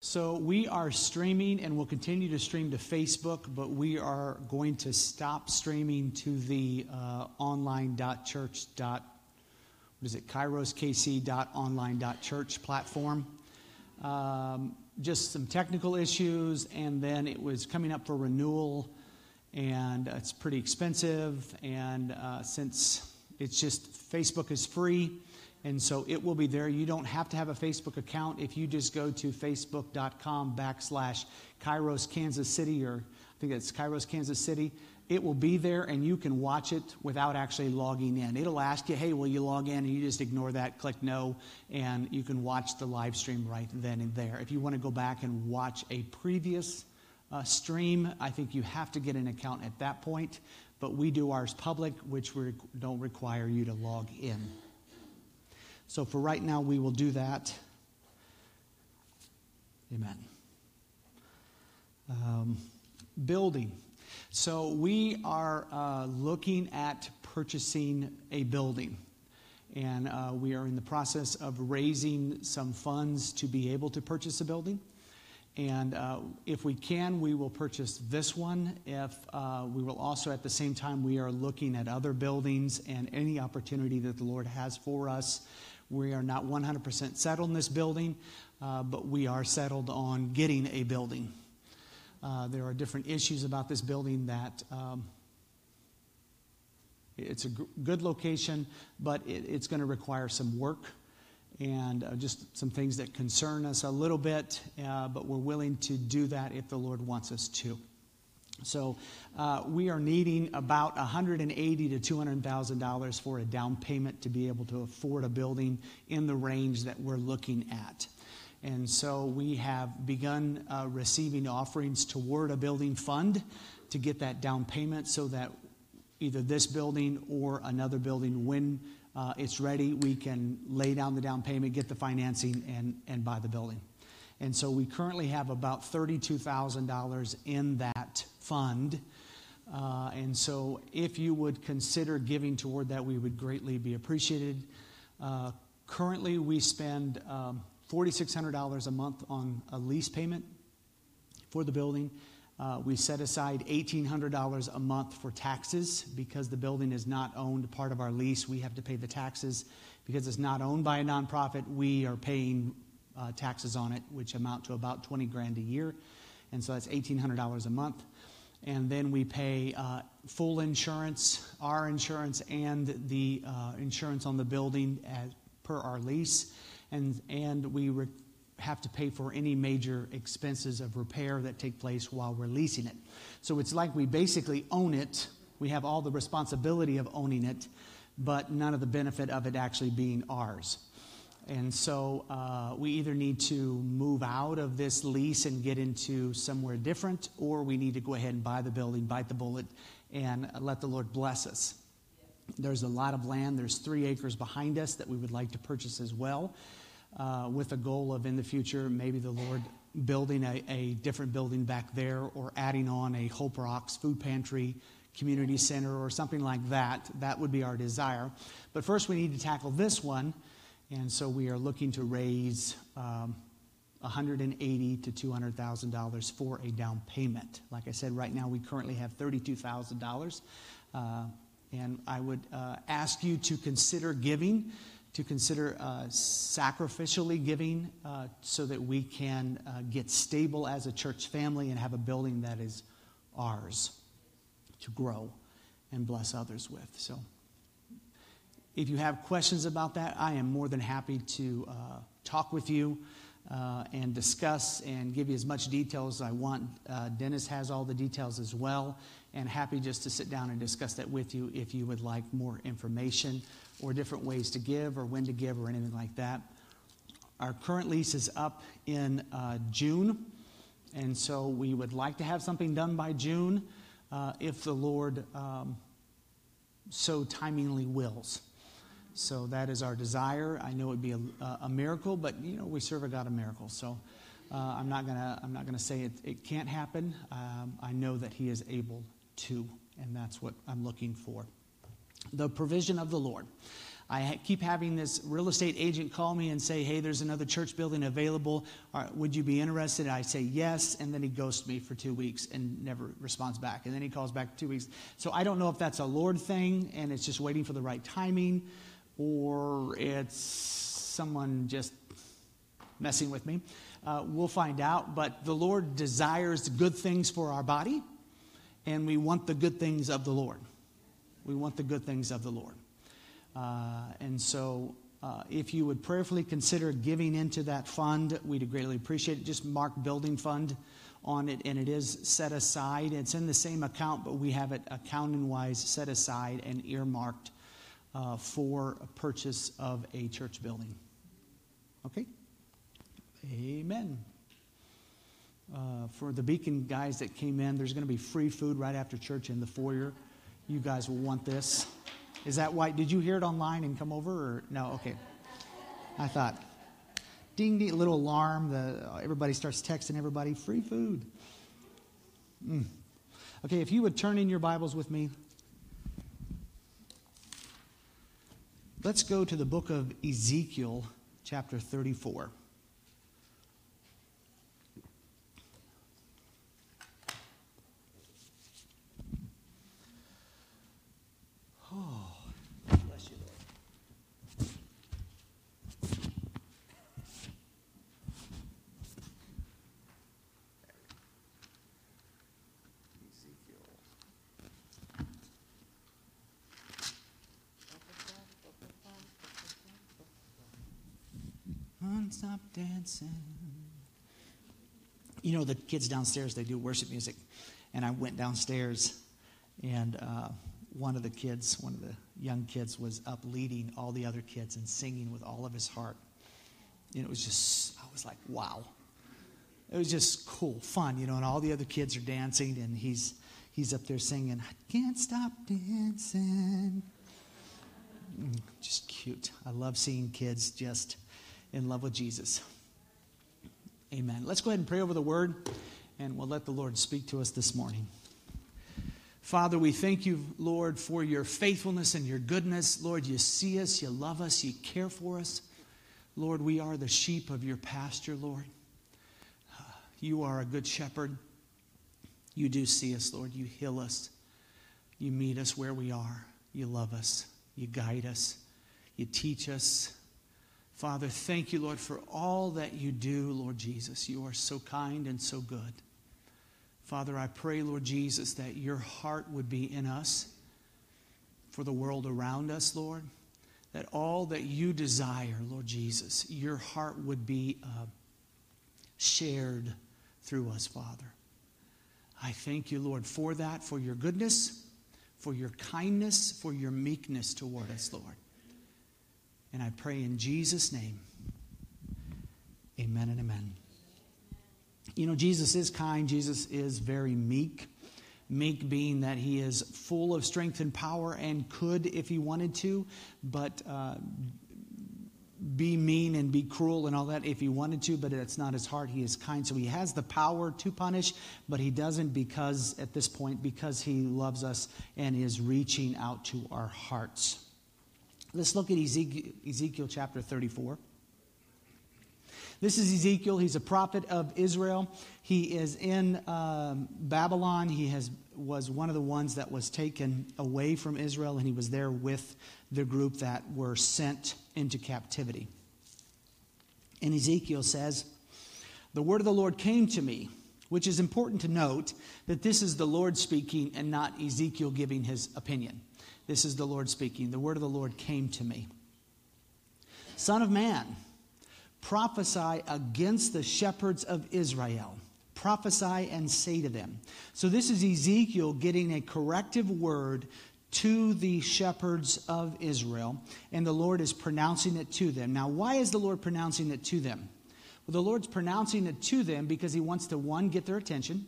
So we are streaming and we'll continue to stream to Facebook, but we are going to stop streaming to the uh, online.church. What is it? kairoskc.online.church platform. Um, just some technical issues, and then it was coming up for renewal, and it's pretty expensive. And uh, since it's just Facebook is free, and so it will be there. You don't have to have a Facebook account. If you just go to facebook.com backslash Kairos Kansas City, or I think it's Kairos Kansas City, it will be there and you can watch it without actually logging in. It'll ask you, hey, will you log in? And you just ignore that, click no, and you can watch the live stream right then and there. If you want to go back and watch a previous uh, stream, I think you have to get an account at that point. But we do ours public, which we don't require you to log in. So for right now, we will do that. Amen. Um, building. So we are uh, looking at purchasing a building. And uh, we are in the process of raising some funds to be able to purchase a building. And uh, if we can, we will purchase this one. If uh, we will also, at the same time, we are looking at other buildings and any opportunity that the Lord has for us we are not 100% settled in this building, uh, but we are settled on getting a building. Uh, there are different issues about this building that um, it's a g- good location, but it, it's going to require some work and uh, just some things that concern us a little bit, uh, but we're willing to do that if the Lord wants us to. So uh, we are needing about 180 to 200 thousand dollars for a down payment to be able to afford a building in the range that we're looking at. And so we have begun uh, receiving offerings toward a building fund to get that down payment so that either this building or another building, when uh, it's ready, we can lay down the down payment, get the financing, and, and buy the building. And so we currently have about $32,000 in that fund. Uh, and so if you would consider giving toward that, we would greatly be appreciated. Uh, currently, we spend um, $4,600 a month on a lease payment for the building. Uh, we set aside $1,800 a month for taxes because the building is not owned. Part of our lease, we have to pay the taxes. Because it's not owned by a nonprofit, we are paying uh, taxes on it, which amount to about 20 grand a year. And so that's $1,800 a month. And then we pay uh, full insurance, our insurance, and the uh, insurance on the building as per our lease. And, and we re- have to pay for any major expenses of repair that take place while we're leasing it. So it's like we basically own it. We have all the responsibility of owning it, but none of the benefit of it actually being ours. And so uh, we either need to move out of this lease and get into somewhere different, or we need to go ahead and buy the building, bite the bullet, and let the Lord bless us. There's a lot of land. There's three acres behind us that we would like to purchase as well, uh, with a goal of in the future maybe the Lord building a, a different building back there or adding on a Hope Rocks food pantry community center or something like that. That would be our desire. But first, we need to tackle this one and so we are looking to raise um, 180 to 200 thousand dollars for a down payment. Like I said, right now we currently have 32 thousand uh, dollars, and I would uh, ask you to consider giving, to consider uh, sacrificially giving, uh, so that we can uh, get stable as a church family and have a building that is ours to grow and bless others with. So. If you have questions about that, I am more than happy to uh, talk with you uh, and discuss and give you as much detail as I want. Uh, Dennis has all the details as well, and happy just to sit down and discuss that with you if you would like more information or different ways to give or when to give or anything like that. Our current lease is up in uh, June, and so we would like to have something done by June uh, if the Lord um, so timingly wills. So that is our desire. I know it'd be a, a miracle, but you know we serve a God of miracles. So uh, I'm not gonna I'm not gonna say it, it can't happen. Um, I know that He is able to, and that's what I'm looking for. The provision of the Lord. I keep having this real estate agent call me and say, hey, there's another church building available. would you be interested? I say yes, and then he ghosts me for two weeks and never responds back. And then he calls back two weeks. So I don't know if that's a Lord thing and it's just waiting for the right timing, or it's someone just messing with me. Uh, we'll find out. But the Lord desires good things for our body, and we want the good things of the Lord. We want the good things of the Lord. Uh, and so, uh, if you would prayerfully consider giving into that fund, we'd greatly appreciate it. Just mark building fund on it, and it is set aside. It's in the same account, but we have it accounting wise set aside and earmarked uh, for a purchase of a church building. Okay? Amen. Uh, for the Beacon guys that came in, there's going to be free food right after church in the foyer. You guys will want this. Is that why? Did you hear it online and come over? Or no? Okay. I thought, ding ding, little alarm. The everybody starts texting everybody free food. Mm. Okay, if you would turn in your Bibles with me. Let's go to the book of Ezekiel, chapter 34. Stop dancing. You know, the kids downstairs, they do worship music. And I went downstairs, and uh, one of the kids, one of the young kids, was up leading all the other kids and singing with all of his heart. And it was just, I was like, wow. It was just cool, fun, you know, and all the other kids are dancing, and he's, he's up there singing, I can't stop dancing. Mm, just cute. I love seeing kids just in love with Jesus. Amen. Let's go ahead and pray over the word, and we'll let the Lord speak to us this morning. Father, we thank you, Lord, for your faithfulness and your goodness. Lord, you see us, you love us, you care for us. Lord, we are the sheep of your pasture, Lord. You are a good shepherd. You do see us, Lord. You heal us. You meet us where we are. You love us. You guide us. You teach us. Father, thank you, Lord, for all that you do, Lord Jesus. You are so kind and so good. Father, I pray, Lord Jesus, that your heart would be in us for the world around us, Lord. That all that you desire, Lord Jesus, your heart would be uh, shared through us, Father. I thank you, Lord, for that, for your goodness, for your kindness, for your meekness toward us, Lord. And I pray in Jesus' name, amen and amen. You know, Jesus is kind, Jesus is very meek. Meek being that he is full of strength and power and could, if he wanted to, but uh, be mean and be cruel and all that if he wanted to, but that's not his heart. He is kind. So he has the power to punish, but he doesn't because, at this point, because he loves us and is reaching out to our hearts. Let's look at Ezekiel, Ezekiel chapter 34. This is Ezekiel. He's a prophet of Israel. He is in um, Babylon. He has, was one of the ones that was taken away from Israel, and he was there with the group that were sent into captivity. And Ezekiel says, The word of the Lord came to me, which is important to note that this is the Lord speaking and not Ezekiel giving his opinion. This is the Lord speaking. The word of the Lord came to me. Son of man, prophesy against the shepherds of Israel. Prophesy and say to them. So, this is Ezekiel getting a corrective word to the shepherds of Israel, and the Lord is pronouncing it to them. Now, why is the Lord pronouncing it to them? Well, the Lord's pronouncing it to them because He wants to, one, get their attention.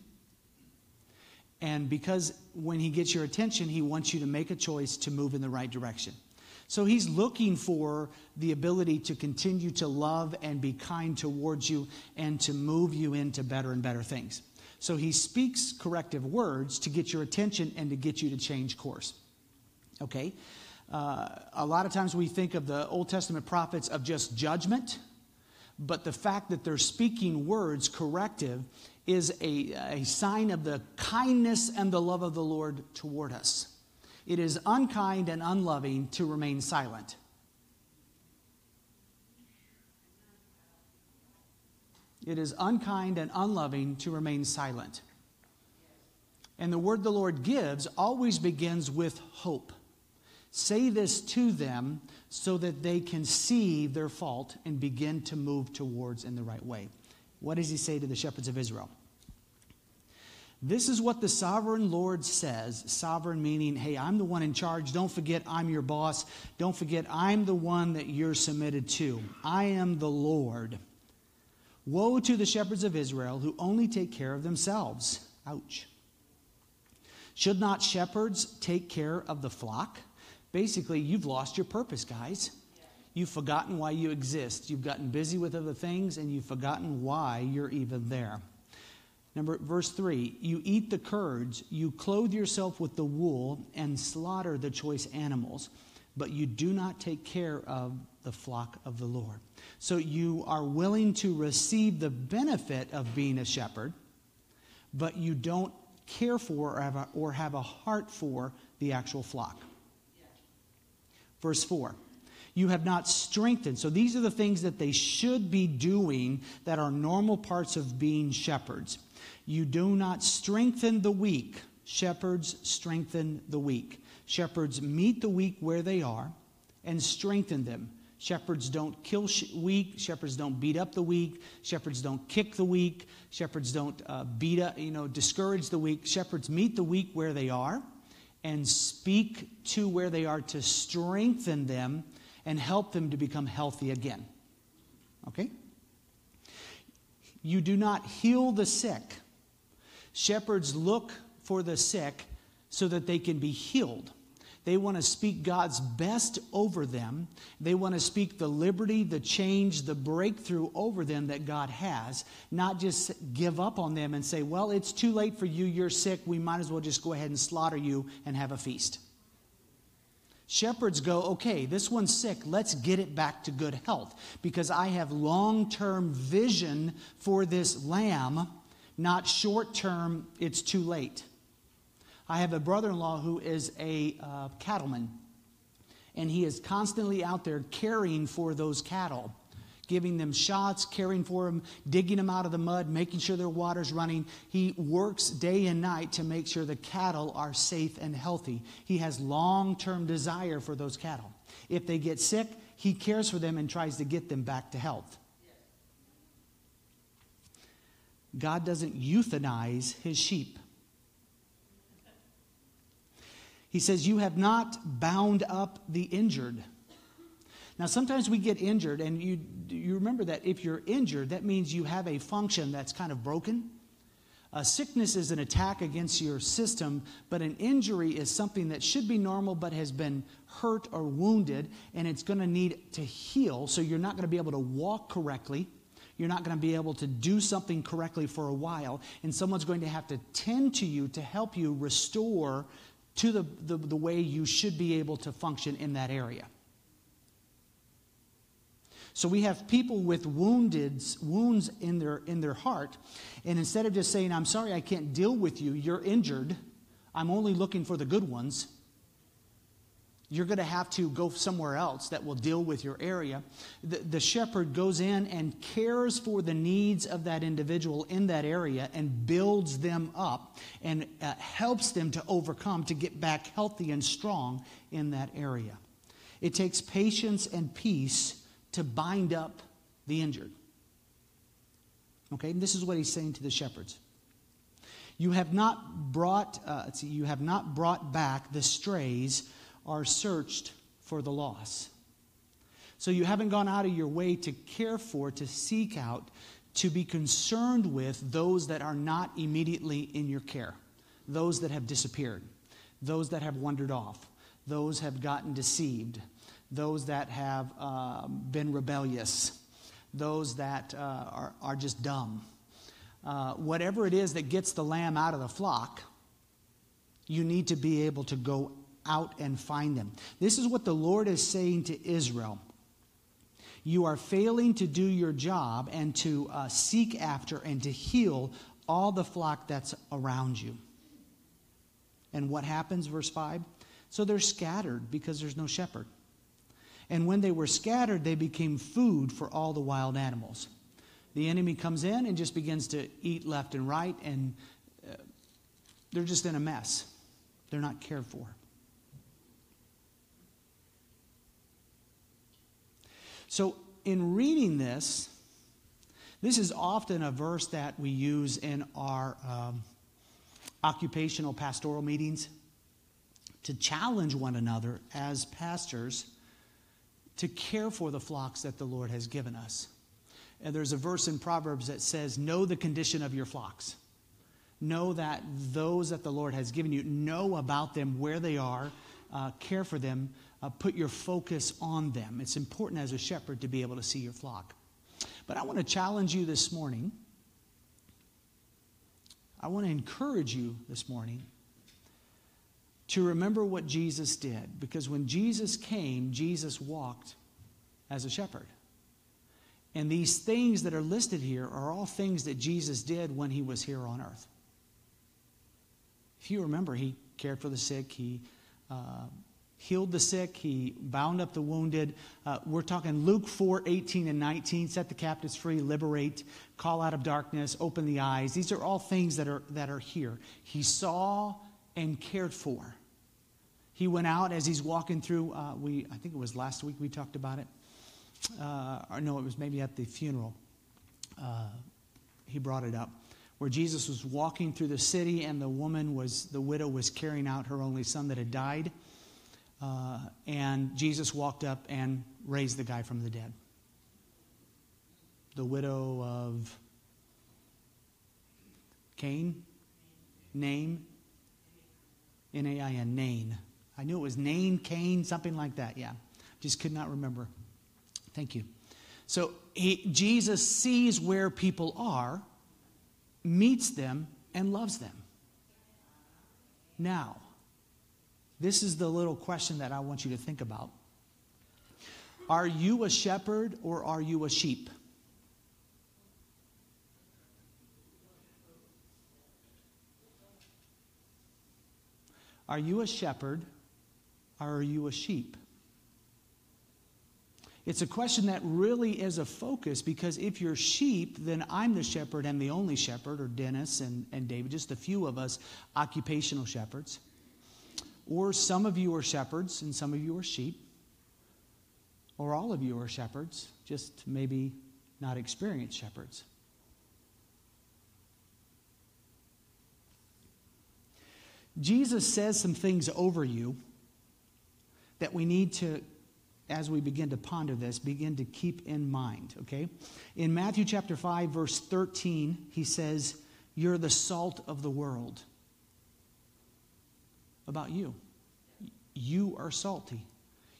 And because when he gets your attention, he wants you to make a choice to move in the right direction. So he's looking for the ability to continue to love and be kind towards you and to move you into better and better things. So he speaks corrective words to get your attention and to get you to change course. Okay? Uh, a lot of times we think of the Old Testament prophets of just judgment, but the fact that they're speaking words, corrective, is a, a sign of the kindness and the love of the Lord toward us. It is unkind and unloving to remain silent. It is unkind and unloving to remain silent. And the word the Lord gives always begins with hope. Say this to them so that they can see their fault and begin to move towards in the right way. What does he say to the shepherds of Israel? This is what the sovereign Lord says. Sovereign meaning, hey, I'm the one in charge. Don't forget I'm your boss. Don't forget I'm the one that you're submitted to. I am the Lord. Woe to the shepherds of Israel who only take care of themselves. Ouch. Should not shepherds take care of the flock? Basically, you've lost your purpose, guys. You've forgotten why you exist. You've gotten busy with other things and you've forgotten why you're even there. Number verse 3, you eat the curds, you clothe yourself with the wool and slaughter the choice animals, but you do not take care of the flock of the Lord. So you are willing to receive the benefit of being a shepherd, but you don't care for or have a, or have a heart for the actual flock. Verse 4 you have not strengthened. So these are the things that they should be doing that are normal parts of being shepherds. You do not strengthen the weak. Shepherds strengthen the weak. Shepherds meet the weak where they are and strengthen them. Shepherds don't kill sh- weak. Shepherds don't beat up the weak. Shepherds don't kick the weak. Shepherds don't uh, beat up, you know, discourage the weak. Shepherds meet the weak where they are and speak to where they are to strengthen them and help them to become healthy again. Okay? You do not heal the sick. Shepherds look for the sick so that they can be healed. They want to speak God's best over them. They want to speak the liberty, the change, the breakthrough over them that God has, not just give up on them and say, well, it's too late for you, you're sick, we might as well just go ahead and slaughter you and have a feast. Shepherds go, okay, this one's sick. Let's get it back to good health because I have long term vision for this lamb, not short term, it's too late. I have a brother in law who is a uh, cattleman, and he is constantly out there caring for those cattle, giving them shots, caring for them, digging them out of the mud, making sure their water's running. He works day and night to make sure the cattle are safe and healthy. He has long term desire for those cattle. If they get sick, he cares for them and tries to get them back to health. God doesn't euthanize his sheep. He says, You have not bound up the injured. Now, sometimes we get injured, and you, you remember that if you're injured, that means you have a function that's kind of broken. A sickness is an attack against your system, but an injury is something that should be normal but has been hurt or wounded, and it's going to need to heal. So you're not going to be able to walk correctly. You're not going to be able to do something correctly for a while, and someone's going to have to tend to you to help you restore to the, the, the way you should be able to function in that area. So we have people with wounded, wounds in their, in their heart, and instead of just saying, I'm sorry, I can't deal with you, you're injured, I'm only looking for the good ones, you're going to have to go somewhere else that will deal with your area. The, the, shepherd goes in and cares for the needs of that individual in that area and builds them up and uh, helps them to overcome, to get back healthy and strong in that area. It takes patience and peace to bind up the injured. Okay, and this is what he's saying to the shepherds. You have not brought, uh, see, you have not brought back the strays are searched for the loss. So you haven't gone out of your way to care for, to seek out, to be concerned with those that are not immediately in your care, those that have disappeared, those that have wandered off, those have gotten deceived, those that have uh, been rebellious, those that uh, are, are just dumb. Uh, whatever it is that gets the lamb out of the flock, you need to be able to go out and find them. This is what the Lord is saying to Israel. You are failing to do your job and to uh, seek after and to heal all the flock that's around you. And what happens, verse 5? So they're scattered because there's no shepherd. And when they were scattered, they became food for all the wild animals. The enemy comes in and just begins to eat left and right, and uh, they're just in a mess. They're not cared for. So, in reading this, this is often a verse that we use in our um, occupational pastoral meetings to challenge one another as pastors to care for the flocks that the Lord has given us. And there's a verse in Proverbs that says, Know the condition of your flocks. Know that those that the Lord has given you, know about them, where they are, uh, care for them, uh, put your focus on them. It's important as a shepherd to be able to see your flock. But I want to challenge you this morning. I want to encourage you this morning to remember what Jesus did. Because when Jesus came, Jesus walked as a shepherd. And these things that are listed here are all things that Jesus did when he was here on earth. If you remember, he cared for the sick, he uh, healed the sick, he bound up the wounded. Uh, we're talking Luke 4 18 and 19 set the captives free, liberate, call out of darkness, open the eyes. These are all things that are, that are here. He saw and cared for. He went out as he's walking through, uh, we, I think it was last week we talked about it. Uh, or no, it was maybe at the funeral. Uh, he brought it up where Jesus was walking through the city and the woman was, the widow was carrying out her only son that had died. Uh, and Jesus walked up and raised the guy from the dead. The widow of Cain, name, N A I N, Nain. I knew it was Nain, Cain, something like that. Yeah, just could not remember. Thank you. So he, Jesus sees where people are, meets them, and loves them. Now, this is the little question that I want you to think about. Are you a shepherd or are you a sheep? Are you a shepherd or are you a sheep? It's a question that really is a focus because if you're sheep, then I'm the shepherd and the only shepherd, or Dennis and, and David, just a few of us occupational shepherds. Or some of you are shepherds and some of you are sheep. Or all of you are shepherds, just maybe not experienced shepherds. Jesus says some things over you that we need to, as we begin to ponder this, begin to keep in mind, okay? In Matthew chapter 5, verse 13, he says, You're the salt of the world about you. You are salty.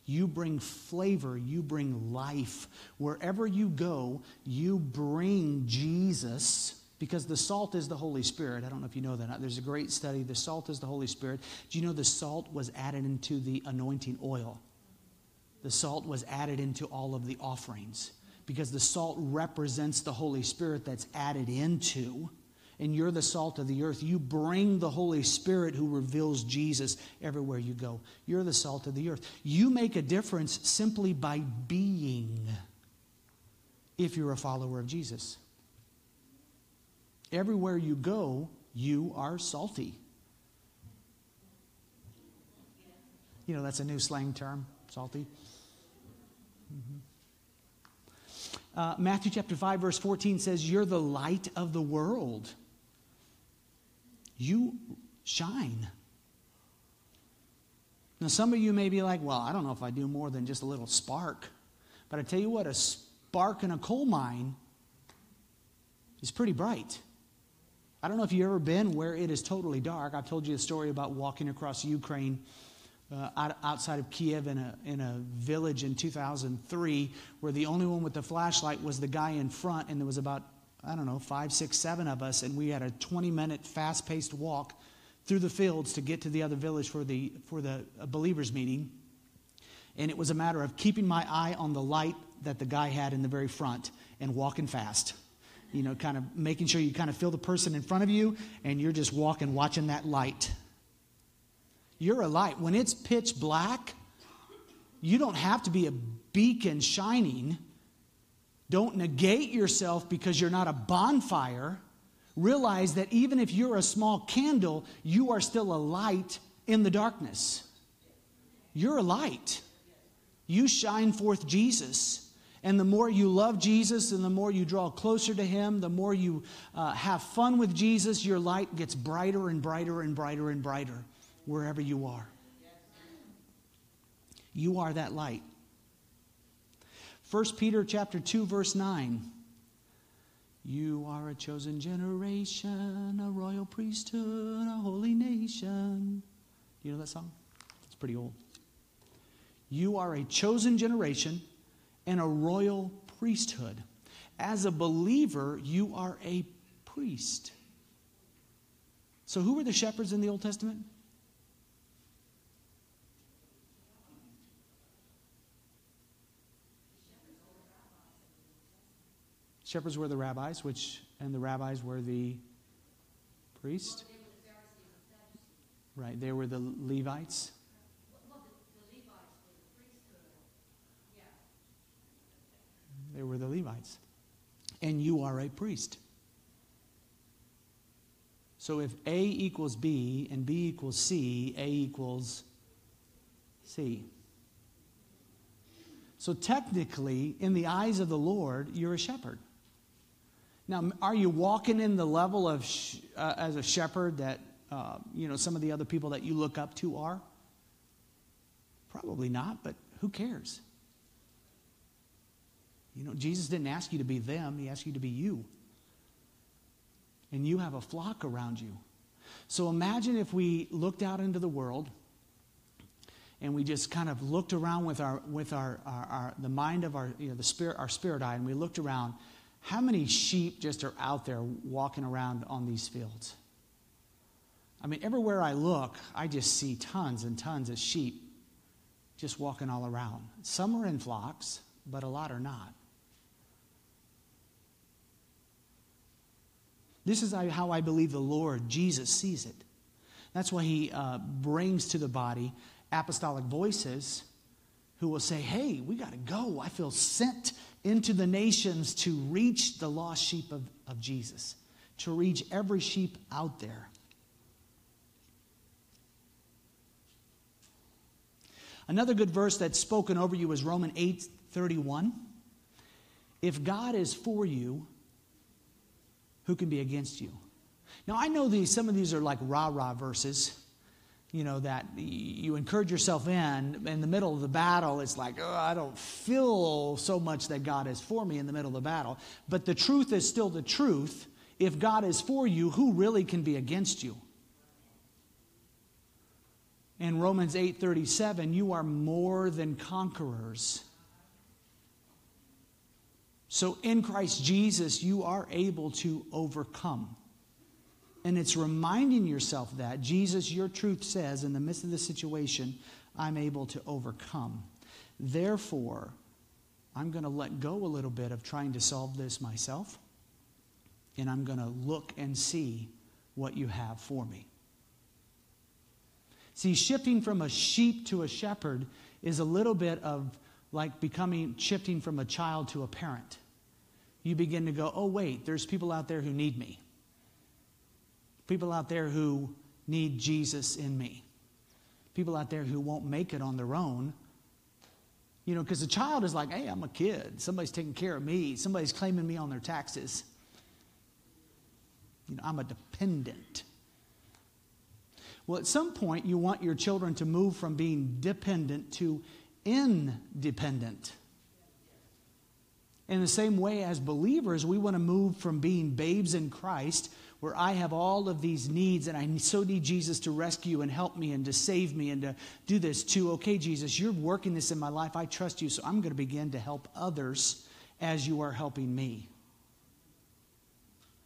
You bring flavor. You bring life. Wherever you go, you bring Jesus because the salt is the Holy Spirit. I don't know if you know that. There's a great study. The salt is the Holy Spirit. Do you know the salt was added into the anointing oil? The salt was added into all of the offerings because the salt represents the Holy Spirit that's added into and you're the salt of the earth. You bring the Holy Spirit who reveals Jesus everywhere you go. You're the salt of the earth. You make a difference simply by being if you're a follower of Jesus. Everywhere you go, you are salty. You know, that's a new slang term, salty. Mm-hmm. Uh, Matthew chapter 5, verse 14 says, You're the light of the world you shine. Now, some of you may be like, well, I don't know if I do more than just a little spark. But I tell you what, a spark in a coal mine is pretty bright. I don't know if you've ever been where it is totally dark. I've told you a story about walking across Ukraine uh, outside of Kiev in a, in a village in 2003 where the only one with the flashlight was the guy in front, and there was about I don't know, five, six, seven of us, and we had a 20 minute fast paced walk through the fields to get to the other village for the, for the uh, believers' meeting. And it was a matter of keeping my eye on the light that the guy had in the very front and walking fast. You know, kind of making sure you kind of feel the person in front of you and you're just walking, watching that light. You're a light. When it's pitch black, you don't have to be a beacon shining. Don't negate yourself because you're not a bonfire. Realize that even if you're a small candle, you are still a light in the darkness. You're a light. You shine forth Jesus. And the more you love Jesus and the more you draw closer to Him, the more you uh, have fun with Jesus, your light gets brighter and brighter and brighter and brighter wherever you are. You are that light. 1 Peter chapter 2 verse 9. You are a chosen generation, a royal priesthood, a holy nation. You know that song? It's pretty old. You are a chosen generation and a royal priesthood. As a believer, you are a priest. So, who were the shepherds in the Old Testament? Shepherds were the rabbis, which, and the rabbis were the priests. Right, they were the Levites. They were the Levites. And you are a priest. So if A equals B and B equals C, A equals C. So technically, in the eyes of the Lord, you're a shepherd. Now, are you walking in the level of sh- uh, as a shepherd that uh, you know some of the other people that you look up to are? Probably not, but who cares? You know, Jesus didn't ask you to be them, He asked you to be you. And you have a flock around you. So imagine if we looked out into the world and we just kind of looked around with our with our, our, our the mind of our you know the spirit our spirit eye and we looked around how many sheep just are out there walking around on these fields? I mean, everywhere I look, I just see tons and tons of sheep just walking all around. Some are in flocks, but a lot are not. This is how I believe the Lord, Jesus, sees it. That's why he uh, brings to the body apostolic voices who will say, Hey, we got to go. I feel sent into the nations to reach the lost sheep of, of Jesus, to reach every sheep out there. Another good verse that's spoken over you is Romans 8 31. If God is for you, who can be against you? Now, I know these, some of these are like rah rah verses you know, that you encourage yourself in, in the middle of the battle, it's like, oh, I don't feel so much that God is for me in the middle of the battle. But the truth is still the truth. If God is for you, who really can be against you? In Romans 8:37, you are more than conquerors. So in Christ Jesus, you are able to overcome. And it's reminding yourself that Jesus, your truth says, in the midst of the situation, I'm able to overcome. Therefore, I'm going to let go a little bit of trying to solve this myself, and I'm going to look and see what you have for me. See, shifting from a sheep to a shepherd is a little bit of like becoming shifting from a child to a parent. You begin to go, oh, wait, there's people out there who need me people out there who need Jesus in me, people out there who won't make it on their own. You know, because a child is like, hey, I'm a kid. Somebody's taking care of me. Somebody's claiming me on their taxes. You know, I'm a dependent. Well, at some point, you want your children to move from being dependent to independent. In the same way, as believers, we want to move from being babes in Christ where I have all of these needs and I so need Jesus to rescue and help me and to save me and to do this too. Okay, Jesus, you're working this in my life. I trust you, so I'm going to begin to help others as you are helping me.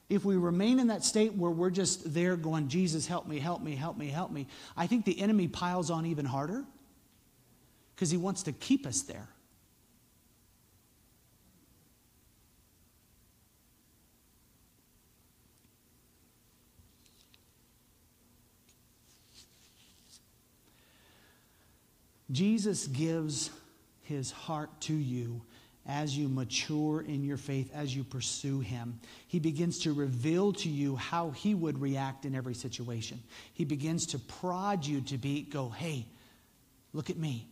if we remain in that state where we're just there going, Jesus, help me, help me, help me, help me, I think the enemy piles on even harder because he wants to keep us there. Jesus gives his heart to you as you mature in your faith, as you pursue Him. He begins to reveal to you how He would react in every situation. He begins to prod you to be, go, hey, look at me.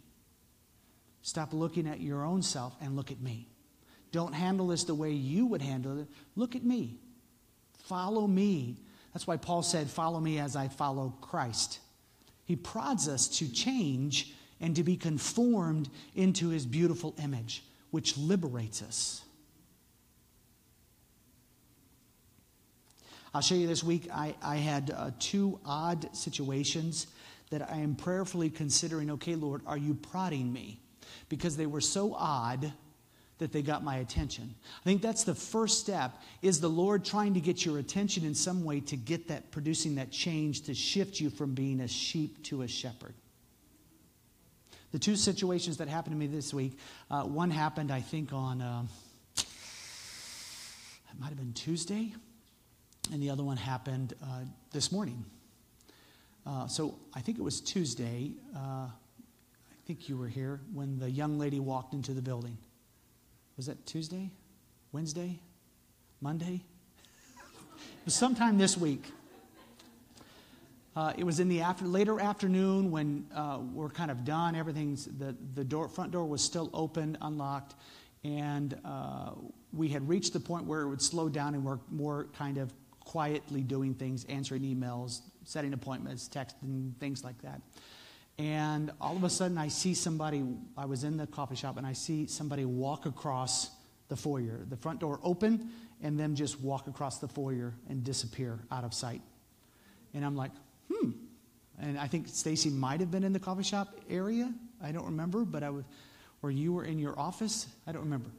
Stop looking at your own self and look at me. Don't handle this the way you would handle it. Look at me. Follow me. That's why Paul said, Follow me as I follow Christ. He prods us to change and to be conformed into his beautiful image which liberates us. I'll show you this week, I, I had uh, two odd situations that I am prayerfully considering okay, Lord, are you prodding me? Because they were so odd that they got my attention. I think that's the first step is the Lord trying to get your attention in some way to get that producing that change to shift you from being a sheep to a shepherd. The two situations that happened to me this week uh, one happened, I think, on, uh, it might have been Tuesday, and the other one happened uh, this morning. Uh, so I think it was Tuesday. Uh, I think you were here when the young lady walked into the building. Was that Tuesday? Wednesday? Monday? sometime this week. Uh, it was in the after, later afternoon when uh, we're kind of done. Everything's the the door front door was still open, unlocked, and uh, we had reached the point where it would slow down and we're more kind of quietly doing things, answering emails, setting appointments, texting, things like that. And all of a sudden, I see somebody. I was in the coffee shop, and I see somebody walk across the foyer. The front door open, and them just walk across the foyer and disappear out of sight. And I'm like, hmm. And I think Stacy might have been in the coffee shop area. I don't remember, but I would, or you were in your office. I don't remember.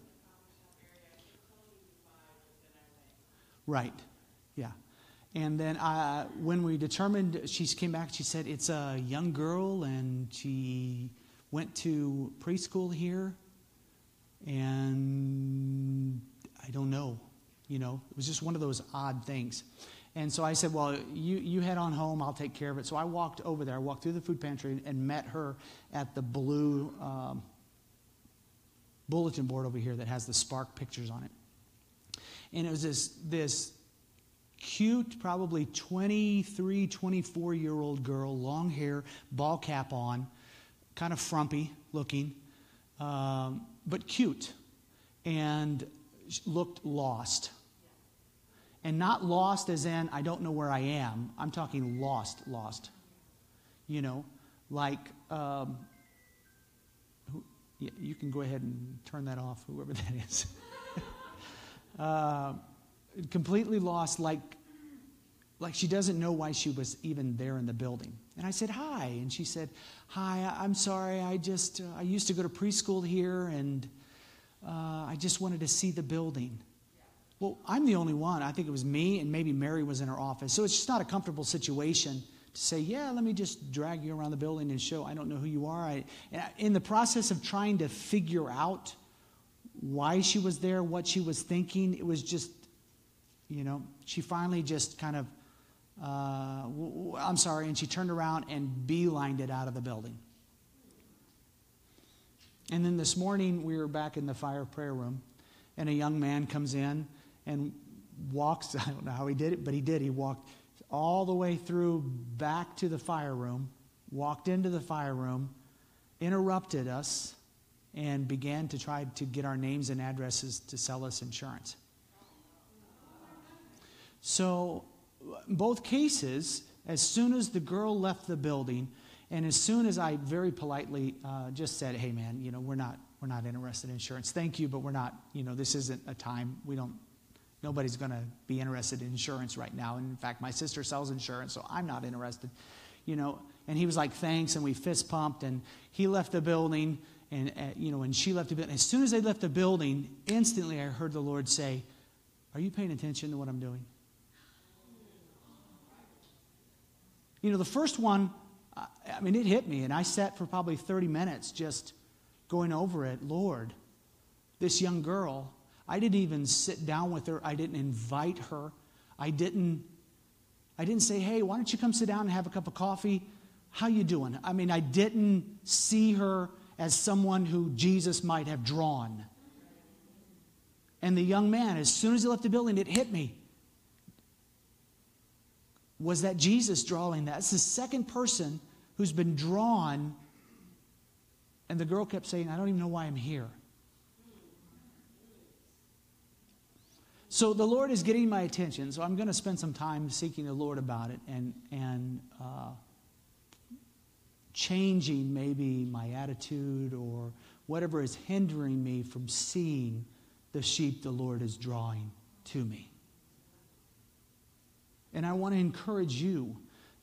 Right. Yeah. And then uh, when we determined, she came back, she said, it's a young girl and she went to preschool here. And I don't know. You know, it was just one of those odd things. And so I said, Well, you, you head on home, I'll take care of it. So I walked over there, I walked through the food pantry and met her at the blue um, bulletin board over here that has the Spark pictures on it. And it was this, this cute, probably 23, 24 year old girl, long hair, ball cap on, kind of frumpy looking, um, but cute, and looked lost. And not lost as in, I don't know where I am. I'm talking lost, lost. You know, like, um, who, yeah, you can go ahead and turn that off, whoever that is. uh, completely lost, like, like she doesn't know why she was even there in the building. And I said, Hi. And she said, Hi, I'm sorry. I just, uh, I used to go to preschool here and uh, I just wanted to see the building. Well, I'm the only one. I think it was me, and maybe Mary was in her office. So it's just not a comfortable situation to say, yeah, let me just drag you around the building and show I don't know who you are. I, in the process of trying to figure out why she was there, what she was thinking, it was just, you know, she finally just kind of, uh, I'm sorry, and she turned around and beelined it out of the building. And then this morning, we were back in the fire prayer room, and a young man comes in and walks. I don't know how he did it, but he did. He walked all the way through back to the fire room, walked into the fire room, interrupted us, and began to try to get our names and addresses to sell us insurance. So, both cases, as soon as the girl left the building, and as soon as I very politely uh, just said, "Hey, man, you know, we're not we're not interested in insurance. Thank you, but we're not. You know, this isn't a time. We don't nobody's going to be interested in insurance right now. And in fact, my sister sells insurance, so I'm not interested. You know, and he was like, thanks, and we fist pumped, and he left the building, and uh, you know, and she left the building. As soon as they left the building, instantly I heard the Lord say, "Are you paying attention to what I'm doing?" You know, the first one, I mean, it hit me, and I sat for probably 30 minutes just going over it. Lord, this young girl I didn't even sit down with her, I didn't invite her, I didn't. I didn't say, "Hey, why don't you come sit down and have a cup of coffee? How you doing?" I mean, I didn't see her as someone who Jesus might have drawn. And the young man, as soon as he left the building, it hit me was that Jesus drawing that. It's the second person who's been drawn. And the girl kept saying, I don't even know why I'm here. So the Lord is getting my attention. So I'm going to spend some time seeking the Lord about it and, and uh, changing maybe my attitude or whatever is hindering me from seeing the sheep the Lord is drawing to me. And I want to encourage you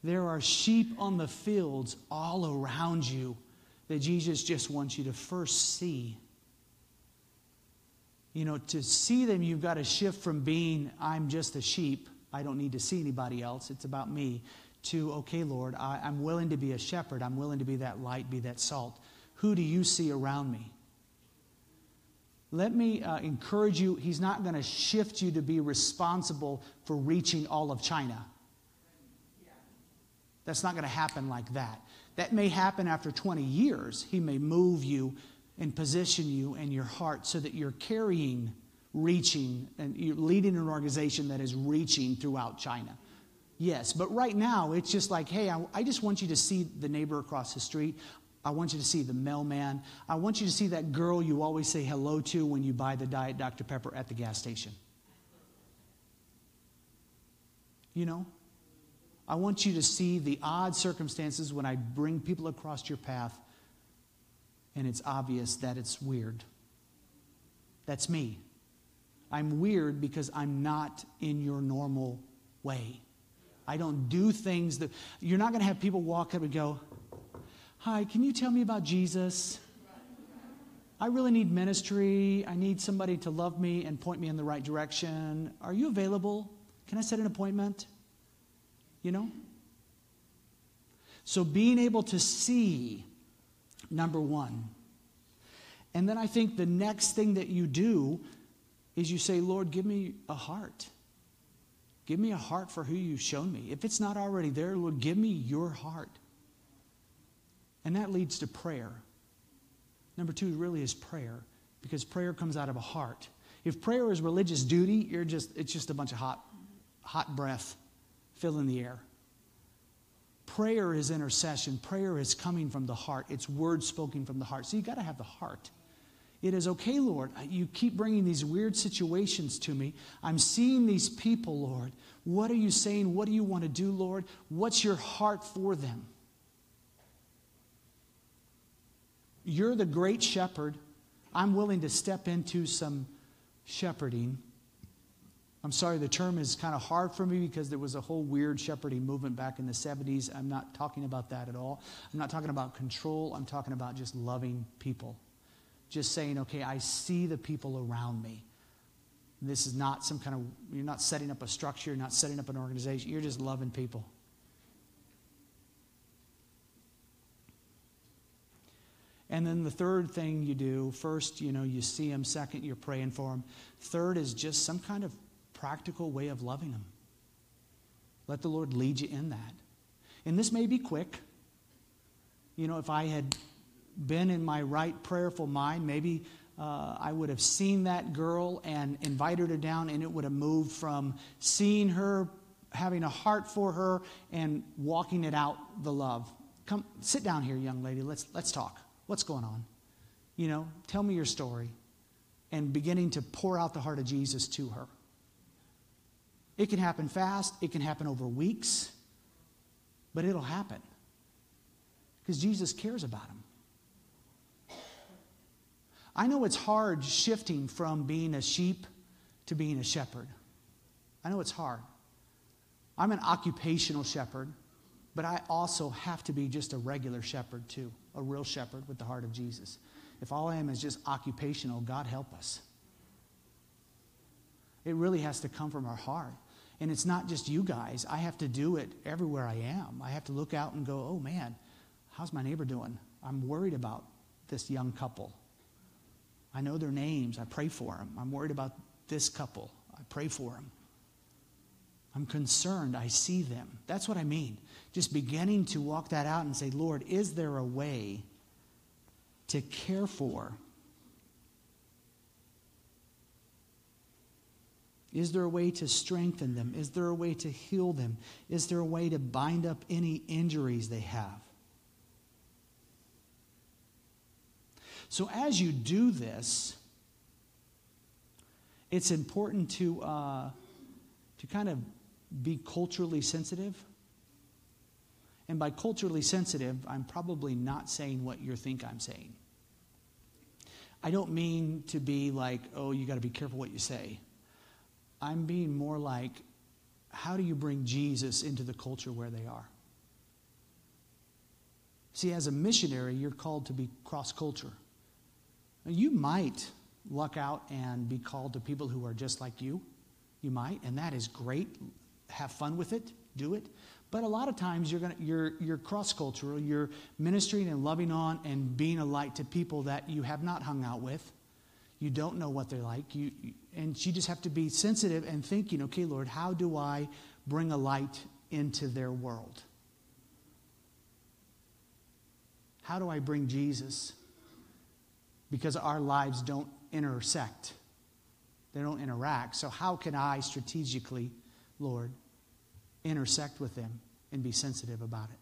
there are sheep on the fields all around you that Jesus just wants you to first see. You know, to see them, you've got to shift from being, I'm just a sheep, I don't need to see anybody else, it's about me, to, okay, Lord, I, am willing to be a shepherd, I'm willing to be that light, be that salt. Who do you see around me? let me uh, encourage you, he's not going to shift you to be responsible for reaching all of China. That's not going to happen like that. That may happen after 20 years. He may move you and position you and your heart so that you're carrying, reaching, and you're leading an organization that is reaching throughout China. Yes, but right now it's just like, hey, I, I, just want you to see the neighbor across the street. I want you to see the mailman. I want you to see that girl you always say hello to when you buy the Diet Dr. Pepper at the gas station. You know? I want you to see the odd circumstances when I bring people across your path and it's obvious that it's weird. That's me. I'm weird because I'm not in your normal way. I don't do things that you're not going to have people walk up and go, Hi, can you tell me about Jesus? I really need ministry. I need somebody to love me and point me in the right direction. Are you available? Can I set an appointment? You know? So, being able to see, number one. And then I think the next thing that you do is you say, Lord, give me a heart. Give me a heart for who you've shown me. If it's not already there, Lord, give me your heart. And that leads to prayer. Number two really is prayer, because prayer comes out of a heart. If prayer is religious duty, you're just, it's just a bunch of hot, hot breath filling the air. Prayer is intercession. Prayer is coming from the heart. It's words spoken from the heart. So you got to have the heart. It is okay, Lord. You keep bringing these weird situations to me. I'm seeing these people, Lord. What are you saying? What do you want to do, Lord? What's your heart for them? You're the great shepherd. I'm willing to step into some shepherding. I'm sorry, the term is kind of hard for me because there was a whole weird shepherding movement back in the 70s. I'm not talking about that at all. I'm not talking about control. I'm talking about just loving people. Just saying, okay, I see the people around me. This is not some kind of, you're not setting up a structure, you're not setting up an organization, you're just loving people. And then the third thing you do first, you know, you see them. Second, you're praying for them. Third is just some kind of practical way of loving them. Let the Lord lead you in that. And this may be quick. You know, if I had been in my right prayerful mind, maybe uh, I would have seen that girl and invited her down, and it would have moved from seeing her, having a heart for her, and walking it out the love. Come, sit down here, young lady. Let's, let's talk. What's going on? You know, tell me your story. And beginning to pour out the heart of Jesus to her. It can happen fast, it can happen over weeks, but it'll happen because Jesus cares about them. I know it's hard shifting from being a sheep to being a shepherd. I know it's hard. I'm an occupational shepherd, but I also have to be just a regular shepherd too a real shepherd with the heart of Jesus. If all I am is just occupational, God help us. It really has to come from our heart. And it's not just you guys. I have to do it everywhere I am. I have to look out and go, oh man, how's my neighbor doing? I'm worried about this young couple. I know their names. I pray for them. I'm worried about this couple. I pray for them. I'm concerned. I see them. That's what I mean. Just beginning to walk that out and say, Lord, is there a way to care for? Is there a way to strengthen them? Is there a way to heal them? Is there a way to bind up any injuries they have? So, as you do this, it's important to, uh, to kind of be culturally sensitive. And by culturally sensitive, I'm probably not saying what you think I'm saying. I don't mean to be like, oh, you got to be careful what you say. I'm being more like, how do you bring Jesus into the culture where they are? See, as a missionary, you're called to be cross culture. You might luck out and be called to people who are just like you. You might, and that is great. Have fun with it, do it. But a lot of times you're, gonna, you're, you're cross cultural. You're ministering and loving on and being a light to people that you have not hung out with. You don't know what they're like. You, and you just have to be sensitive and thinking, okay, Lord, how do I bring a light into their world? How do I bring Jesus? Because our lives don't intersect, they don't interact. So, how can I strategically, Lord, intersect with them and be sensitive about it?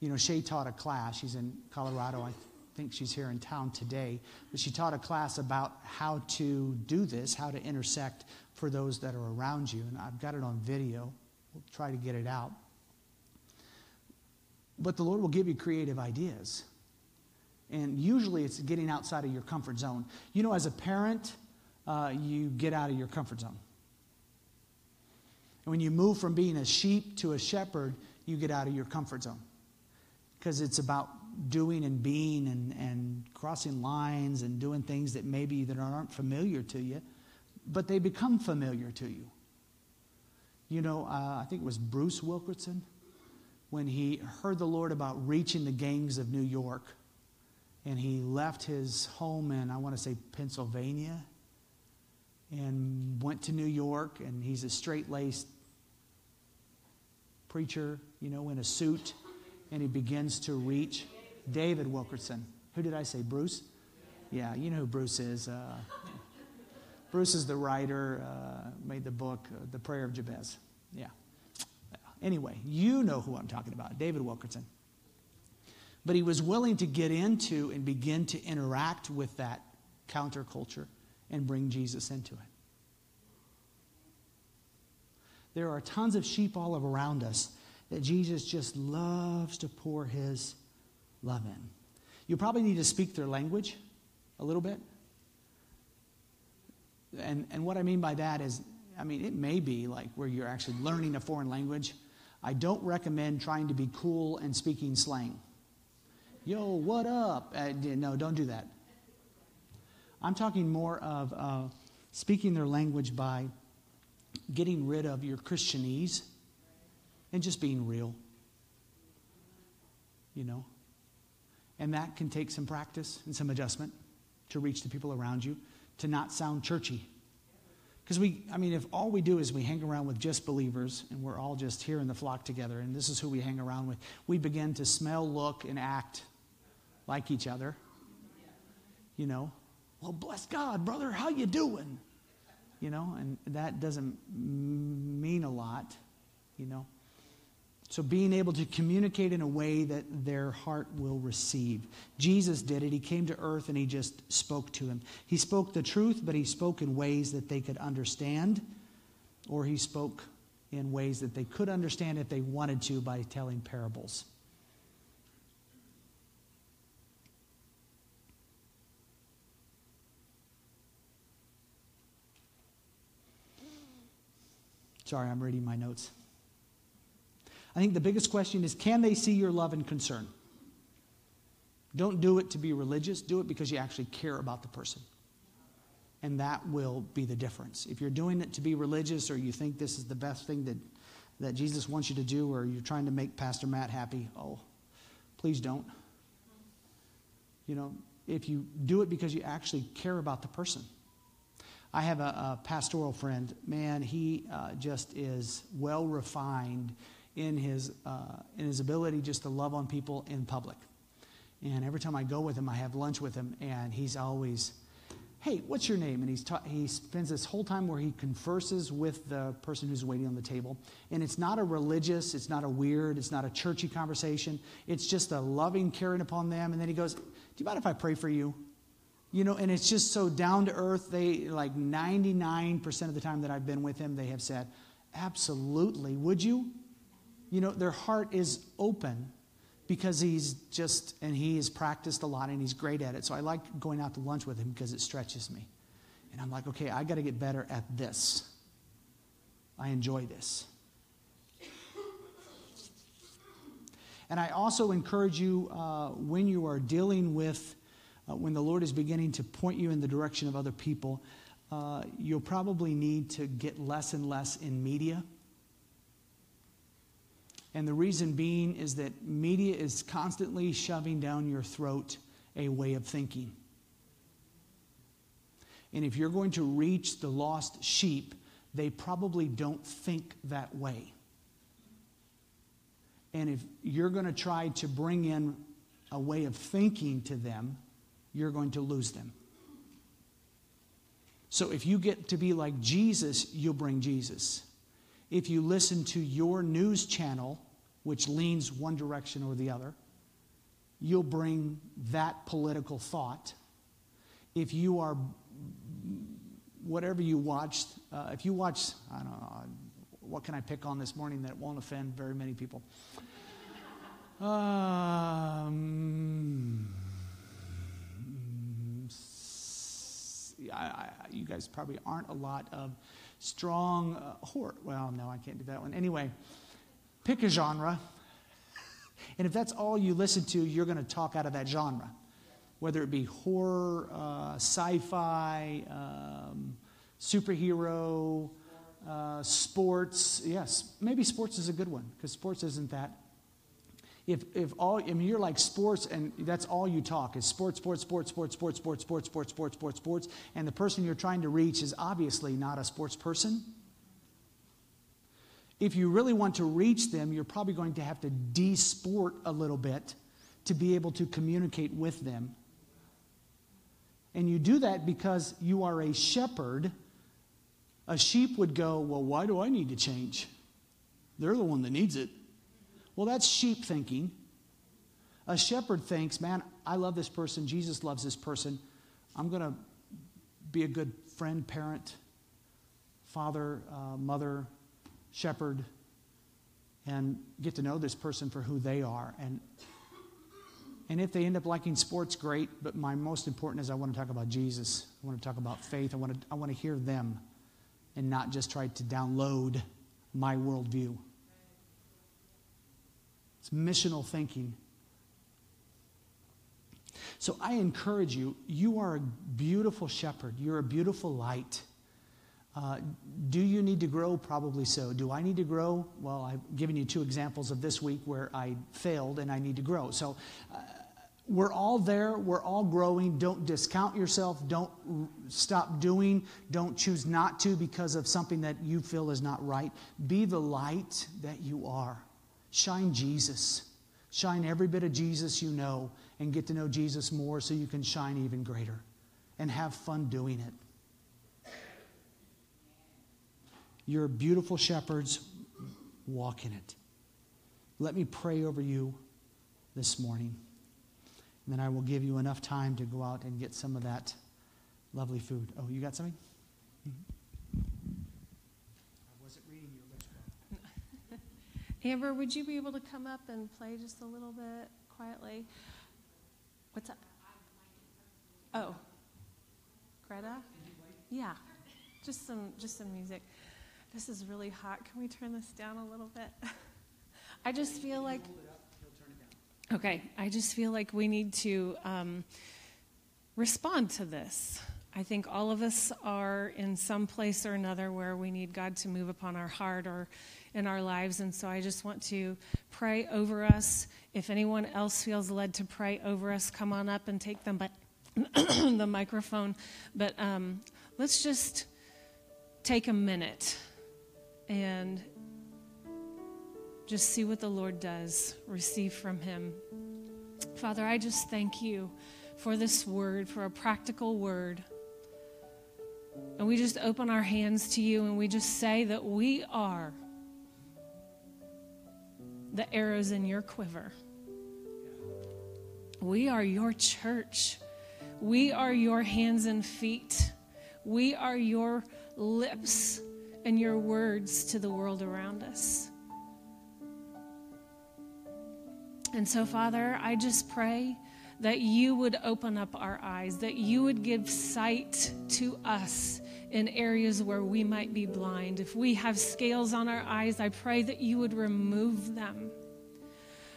You know, Shay taught a class. She's in Colorado. I think she's here in town today. But she taught a class about how to do this, how to intersect for those that are around you. And I've got it on video. We'll try to get it out. But the Lord will give you creative ideas. And usually it's getting outside of your comfort zone. You know, as a parent, uh, you get out of your comfort zone. And when you move from being a sheep to a shepherd, you get out of your comfort zone. Because it's about doing and being and, and crossing lines and doing things that maybe that aren't familiar to you, but they become familiar to you. You know, uh, I think it was Bruce Wilkerson when he heard the Lord about reaching the gangs of New York and he left his home in, I want to say, Pennsylvania, and went to New York. And he's a straight laced preacher, you know, in a suit. And he begins to reach David Wilkerson. Who did I say? Bruce? Yeah, you know who Bruce is. Uh, Bruce is the writer, uh, made the book, uh, The Prayer of Jabez. Yeah. Anyway, you know who I'm talking about David Wilkerson. But he was willing to get into and begin to interact with that counterculture and bring Jesus into it. There are tons of sheep all around us that Jesus just loves to pour his love in. You probably need to speak their language a little bit. And, and what I mean by that is, I mean, it may be like where you're actually learning a foreign language. I don't recommend trying to be cool and speaking slang yo, what up? Uh, no, don't do that. I'm talking more of uh, speaking their language by getting rid of your Christianese and just being real. You know? And that can take some practice and some adjustment to reach the people around you, to not sound churchy. Because we, I mean, if all we do is we hang around with just believers and we're all just here in the flock together and this is who we hang around with, we begin to smell, look, and act like each other. You know, well, bless God, brother, how you doing? You know, and that doesn't mean a lot, you know. So being able to communicate in a way that their heart will receive. Jesus did it. He came to earth and he just spoke to him. He spoke the truth, but he spoke in ways that they could understand, or he spoke in ways that they could understand if they wanted to by telling parables. Sorry, I'm reading my notes. I think the biggest question is can they see your love and concern? Don't do it to be religious, do it because you actually care about the person. and that will be the difference. If you're doing it to be religious or you think this is the best thing that, that Jesus wants you to do or you're trying to make Pastor Matt happy, oh, please don't. You know, if you do it because you actually care about the person. I have a, a pastoral friend. Man, he uh, just is well refined in his, uh, in his ability just to love on people in public. And every time I go with him, I have lunch with him, and he's always, hey, what's your name? And he's ta- he spends this whole time where he converses with the person who's waiting on the table. And it's not a religious, it's not a weird, it's not a churchy conversation. It's just a loving, caring upon them. And then he goes, do you mind if I pray for you? You know, and it's just so down to earth. They, like 99% of the time that I've been with him, they have said, absolutely. Would you? You know, their heart is open because he's just, and he has practiced a lot and he's great at it. So I like going out to lunch with him because it stretches me. And I'm like, okay, I got to get better at this. I enjoy this. And I also encourage you uh, when you are dealing with, uh, when the Lord is beginning to point you in the direction of other people, uh, you'll probably need to get less and less in media and the reason being is that media is constantly shoving down your throat a way of thinking. And if you're going to reach the lost sheep, they probably don't think that way. And if you're going to try to bring in a way of thinking to them, you're going to lose them. So if you get to be like Jesus, you'll bring Jesus. If you listen to your news channel, which leans one direction or the other. You'll bring that political thought. If you are, whatever you watched, uh, if you watch, I don't know, what can I pick on this morning that won't offend very many people? Um, I, I, you guys probably aren't a lot of strong uh. Well, no, I can't do that one. Anyway, Pick a genre. And if that's all you listen to, you're going to talk out of that genre. Whether it be horror, uh, sci fi, um, superhero, uh, sports. Yes, maybe sports is a good one because sports isn't that. If, if all, I mean, you're like sports and that's all you talk is sports, sports, sports, sports, sports, sports, sports, sports, sports, sports, sports, and the person you're trying to reach is obviously not a sports person if you really want to reach them, you're probably going to have to desport a little bit to be able to communicate with them. And you do that because you are a shepherd. A sheep would go, Well, why do I need to change? They're the one that needs it. Well, that's sheep thinking. A shepherd thinks, Man, I love this person. Jesus loves this person. I'm going to be a good friend, parent, father, uh, mother, shepherd and get to know this person for who they are. And, and if they end up liking sports, great. But my most important is I want to talk about Jesus. I want to talk about faith. I want to, I want to hear them and not just try to download my worldview. It's missional thinking. So I encourage you, you are a beautiful shepherd. You're a beautiful light. Uh, do you need to grow? Probably so. Do I need to grow? Well, I've given you two examples of this week where I failed and I need to grow. So uh, we're all there. We're all growing. Don't discount yourself. Don't stop doing. Don't choose not to because of something that you feel is not right. Be the light that you are. Shine Jesus. Shine every bit of Jesus you know and get to know Jesus more so you can shine even greater and have fun doing it. You're beautiful shepherds. Walk in it. Let me pray over you this morning. And then I will give you enough time to go out and get some of that lovely food. Oh, you got something? Mm-hmm. I wasn't reading your list. Amber, would you be able to come up and play just a little bit quietly? What's up? Oh, Greta? Yeah, just some just some music. This is really hot. Can we turn this down a little bit? I just feel like. Okay, I just feel like we need to um, respond to this. I think all of us are in some place or another where we need God to move upon our heart or in our lives. And so I just want to pray over us. If anyone else feels led to pray over us, come on up and take them by the microphone. But um, let's just take a minute and just see what the Lord does, receive from Him. Father, I just thank you for this word, for a practical word. And we just open our hands to you and we just say that we are the arrows in your quiver. We are your church. We are your hands and feet. We are your lips and your words to the world around us. And so, Father, I just pray that you would open up our eyes, that you would give sight to us in areas where we might be blind. If we have scales on our eyes, I pray that you would remove them.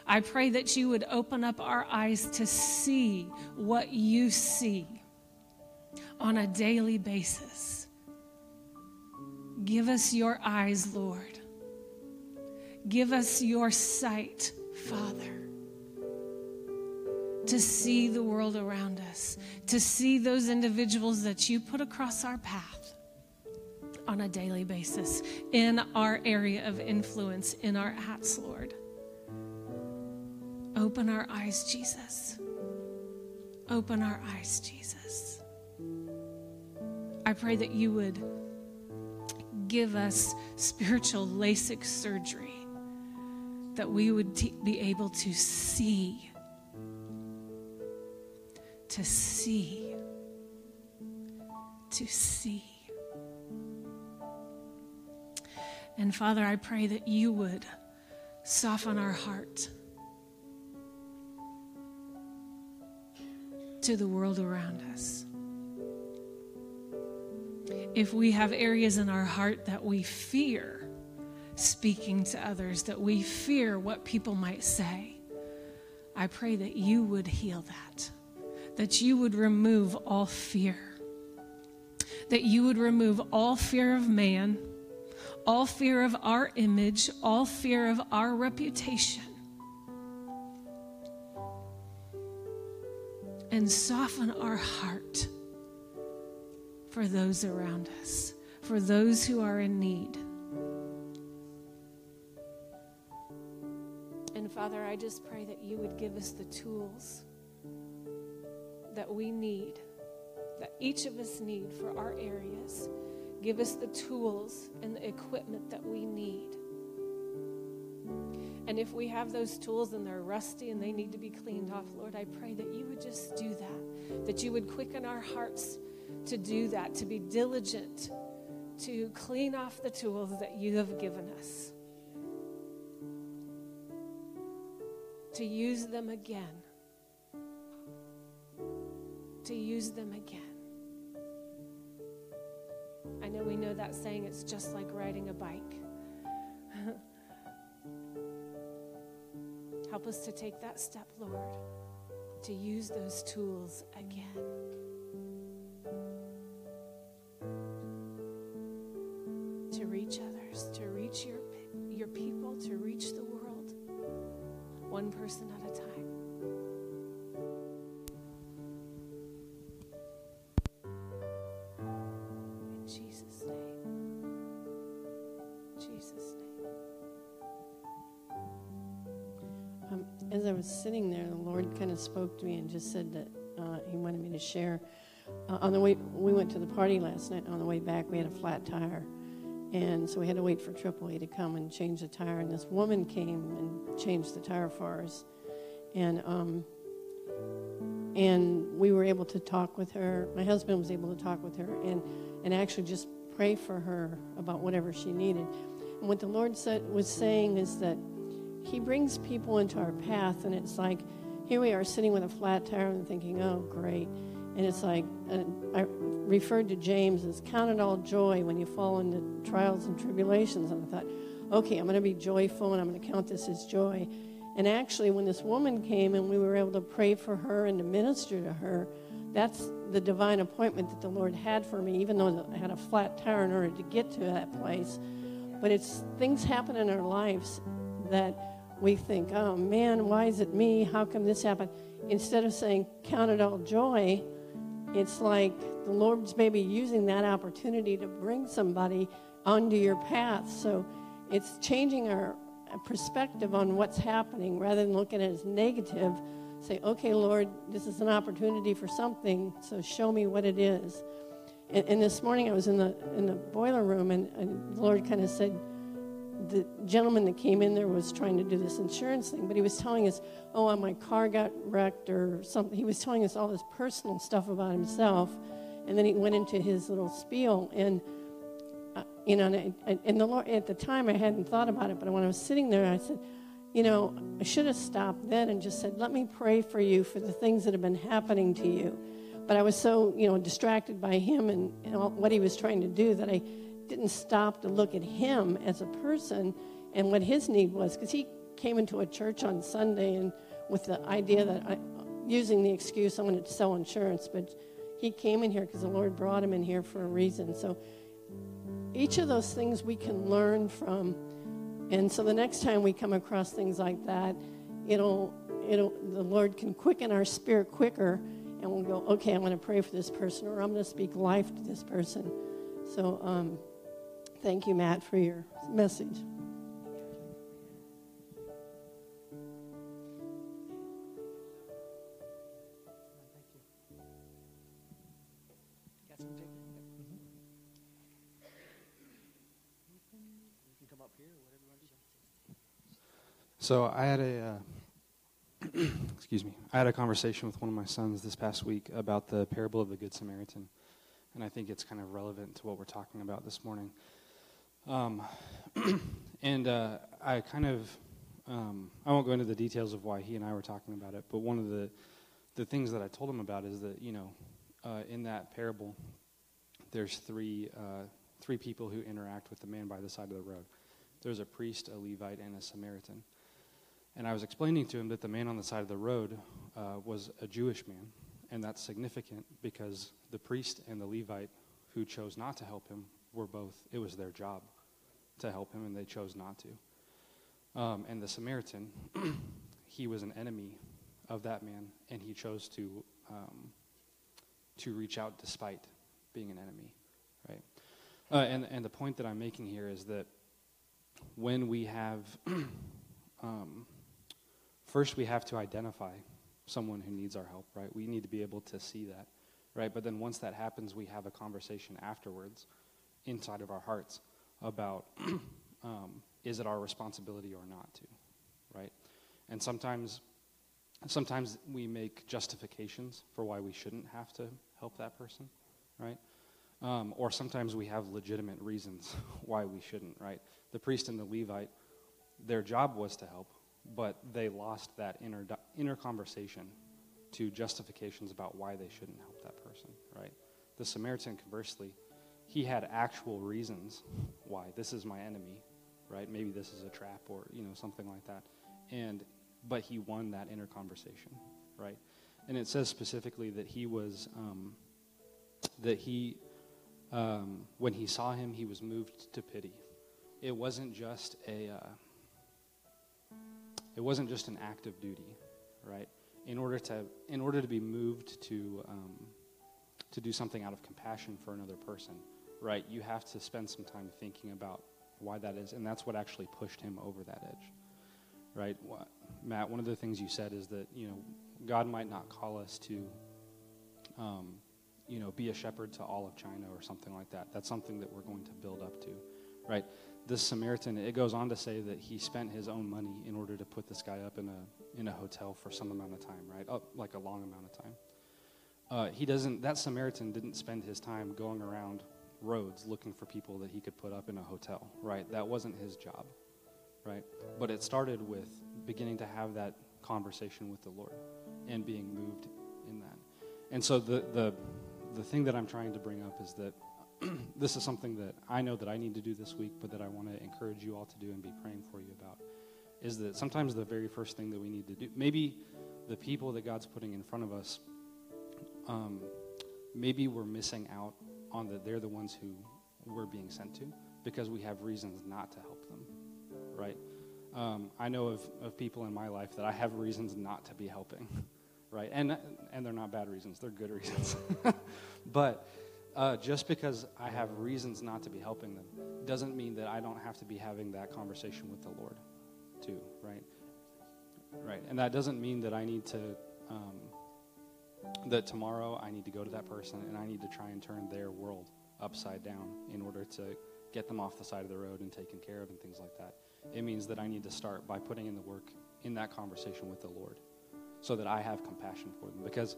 I pray that you would open up our eyes to see what you see on a daily basis. Give us your eyes, Lord. Give us your sight, Father to see the world around us, to see those individuals that you put across our path on a daily basis in our area of influence, in our hats, Lord. Open our eyes, Jesus. Open our eyes, Jesus. I pray that you would give us spiritual LASIK surgery, that we would t- be able to see to see, to see. And Father, I pray that you would soften our heart to the world around us. If we have areas in our heart that we fear speaking to others, that we fear what people might say, I pray that you would heal that that you would remove all fear, that you would remove all fear of man, all fear of our image, all fear of our reputation, and soften our heart for those around us, for those who are in need. And Father, I just pray that you would give us the tools that we need, that each of us need for our areas. Give us the tools and the equipment that we need. And if we have those tools and they're rusty and they need to be cleaned off, Lord, I pray that you would just do that, that you would quicken our hearts to do that, to be diligent, to clean off the tools that you have given us, to use them again to use them again. I know we know that saying, it's just like riding a bike. Help us to take that step, Lord, to use those tools again. Was sitting there, the Lord kind of spoke to me and just said that uh, He wanted me to share. Uh, on the way, we went to the party last night. On the way back, we had a flat tire, and so we had to wait for AAA to come and change the tire. And this woman came and changed the tire for us, and um, and we were able to talk with her. My husband was able to talk with her and and actually just pray for her about whatever she needed. And what the Lord said was saying is that he brings people into our path, and it's like, here we are sitting with a flat tire and thinking, oh, great. And it's like, I referred to James as count it all joy when you fall into trials and tribulations. And I thought, okay, I'm going to be joyful and I'm going to count this as joy. And actually, when this woman came and we were able to pray for her and to minister to her, that's the divine appointment that the Lord had for me, even though I had a flat tire in order to get to that place. But it's things happen in our lives that we think, oh man, why is it me? How come this happened? Instead of saying, count it all joy, it's like the Lord's maybe using that opportunity to bring somebody onto your path. So it's changing our perspective on what's happening rather than looking at it as negative. Say, okay, Lord, this is an opportunity for something, so show me what it is. And, and this morning I was in the in the boiler room, and, and the Lord kind of said, the gentleman that came in there was trying to do this insurance thing, but he was telling us, "Oh, my car got wrecked or something." He was telling us all this personal stuff about himself, and then he went into his little spiel. And uh, you know, and, and the Lord at the time I hadn't thought about it, but when I was sitting there, I said, "You know, I should have stopped then and just said, let me pray for you for the things that have been happening to you." But I was so you know distracted by him and, and all, what he was trying to do that I didn't stop to look at him as a person and what his need was because he came into a church on Sunday and with the idea that I, using the excuse I'm going to sell insurance, but he came in here because the Lord brought him in here for a reason. So each of those things we can learn from, and so the next time we come across things like that, it'll it'll the Lord can quicken our spirit quicker, and we'll go, okay, I'm going to pray for this person, or I'm going to speak life to this person. So. Um, Thank you, Matt, for your message. So I had a, uh, excuse me, I had a conversation with one of my sons this past week about the parable of the Good Samaritan, and I think it's kind of relevant to what we're talking about this morning. Um, and uh, I kind of, um, I won't go into the details of why he and I were talking about it, but one of the, the things that I told him about is that, you know, uh, in that parable, there's three, uh, three people who interact with the man by the side of the road. There's a priest, a Levite, and a Samaritan. And I was explaining to him that the man on the side of the road uh, was a Jewish man, and that's significant because the priest and the Levite who chose not to help him were both, it was their job to help him, and they chose not to. Um, and the Samaritan, he was an enemy of that man, and he chose to um, to reach out despite being an enemy, right? Uh, and and the point that I'm making here is that when we have, um, first we have to identify someone who needs our help, right? We need to be able to see that, right? But then once that happens, we have a conversation afterwards inside of our hearts about um, is it our responsibility or not to, right? And sometimes, sometimes we make justifications for why we shouldn't have to help that person, right? Um, or sometimes we have legitimate reasons why we shouldn't, right? The priest and the Levite, their job was to help, but they lost that inner, inner conversation to justifications about why they shouldn't help that person, right? The Samaritan, conversely, he had actual reasons why this is my enemy, right? Maybe this is a trap or you know something like that, and but he won that inner conversation, right? And it says specifically that he was um, that he um, when he saw him he was moved to pity. It wasn't just a uh, it wasn't just an act of duty, right? In order to in order to be moved to um, to do something out of compassion for another person, right, you have to spend some time thinking about why that is. And that's what actually pushed him over that edge, right? Matt, one of the things you said is that, you know, God might not call us to, um, you know, be a shepherd to all of China or something like that. That's something that we're going to build up to, right? This Samaritan, it goes on to say that he spent his own money in order to put this guy up in a in a hotel for some amount of time, right? Up like a long amount of time. Uh, he doesn't. That Samaritan didn't spend his time going around roads looking for people that he could put up in a hotel, right? That wasn't his job, right? But it started with beginning to have that conversation with the Lord and being moved in that. And so the the the thing that I'm trying to bring up is that this is something that I know that I need to do this week, but that I want to encourage you all to do and be praying for you about. Is that sometimes the very first thing that we need to do, maybe the people that God's putting in front of us um, maybe we're missing out on the they're the ones who we're being sent to because we have reasons not to help them, right? Um, I know of, of people in my life that I have reasons not to be helping, right? And and they're not bad reasons; they're good reasons. but uh, just because I have reasons not to be helping them doesn't mean that I don't have to be having that conversation with the Lord, too, right? Right, and that doesn't mean that I need to. Um, that tomorrow I need to go to that person and I need to try and turn their world upside down in order to get them off the side of the road and taken care of and things like that. It means that I need to start by putting in the work in that conversation with the Lord so that I have compassion for them. Because,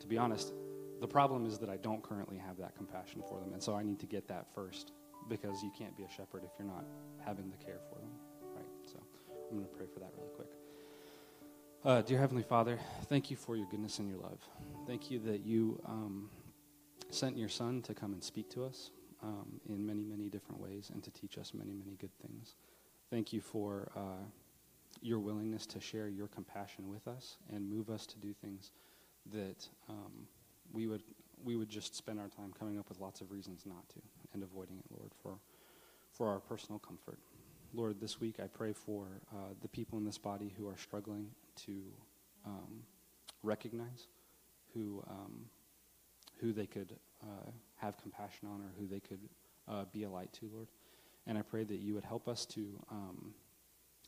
to be honest, the problem is that I don't currently have that compassion for them. And so I need to get that first because you can't be a shepherd if you're not having the care for them. Right? So I'm going to pray for that really quick. Uh, dear Heavenly Father, thank you for your goodness and your love. Thank you that you um, sent your Son to come and speak to us um, in many, many different ways and to teach us many, many good things. Thank you for uh, your willingness to share your compassion with us and move us to do things that um, we would we would just spend our time coming up with lots of reasons not to and avoiding it, Lord, for for our personal comfort. Lord, this week I pray for uh, the people in this body who are struggling to um, recognize who um, who they could uh, have compassion on or who they could uh, be a light to, Lord. And I pray that you would help us to um,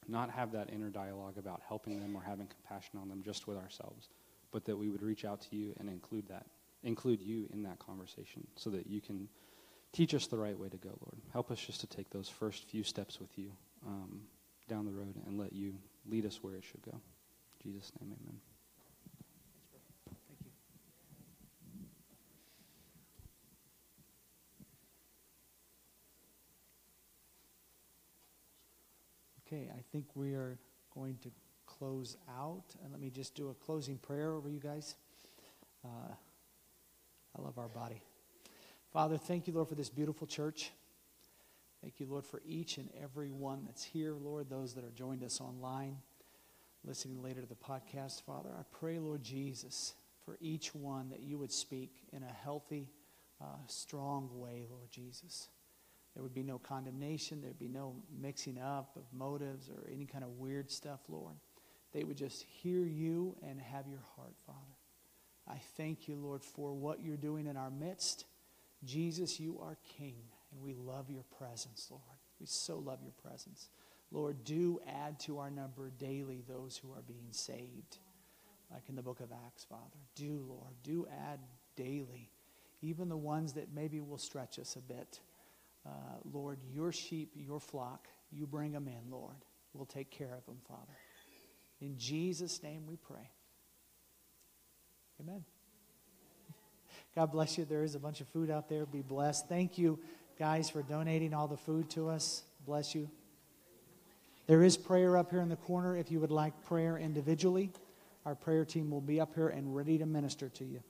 not have that inner dialogue about helping them or having compassion on them just with ourselves, but that we would reach out to you and include that, include you in that conversation so that you can teach us the right way to go, Lord. Help us just to take those first few steps with you um, down the road and let you lead us where it should go. Jesus' name, amen. Okay, I think we are going to close out. And let me just do a closing prayer over you guys. Uh, I love our body. Father, thank you, Lord, for this beautiful church. Thank you, Lord, for each and every one that's here, Lord, those that are joined us online, listening later to the podcast. Father, I pray, Lord Jesus, for each one that you would speak in a healthy, uh, strong way, Lord Jesus. There would be no condemnation. There'd be no mixing up of motives or any kind of weird stuff, Lord. They would just hear you and have your heart, Father. I thank you, Lord, for what you're doing in our midst. Jesus, you are King, and we love your presence, Lord. We so love your presence. Lord, do add to our number daily those who are being saved, like in the book of Acts, Father. Do, Lord, do add daily, even the ones that maybe will stretch us a bit. Uh, Lord, your sheep, your flock, you bring them in, Lord. We'll take care of them, Father. In Jesus' name we pray. Amen. God bless you. There is a bunch of food out there. Be blessed. Thank you, guys, for donating all the food to us. Bless you. There is prayer up here in the corner if you would like prayer individually. Our prayer team will be up here and ready to minister to you.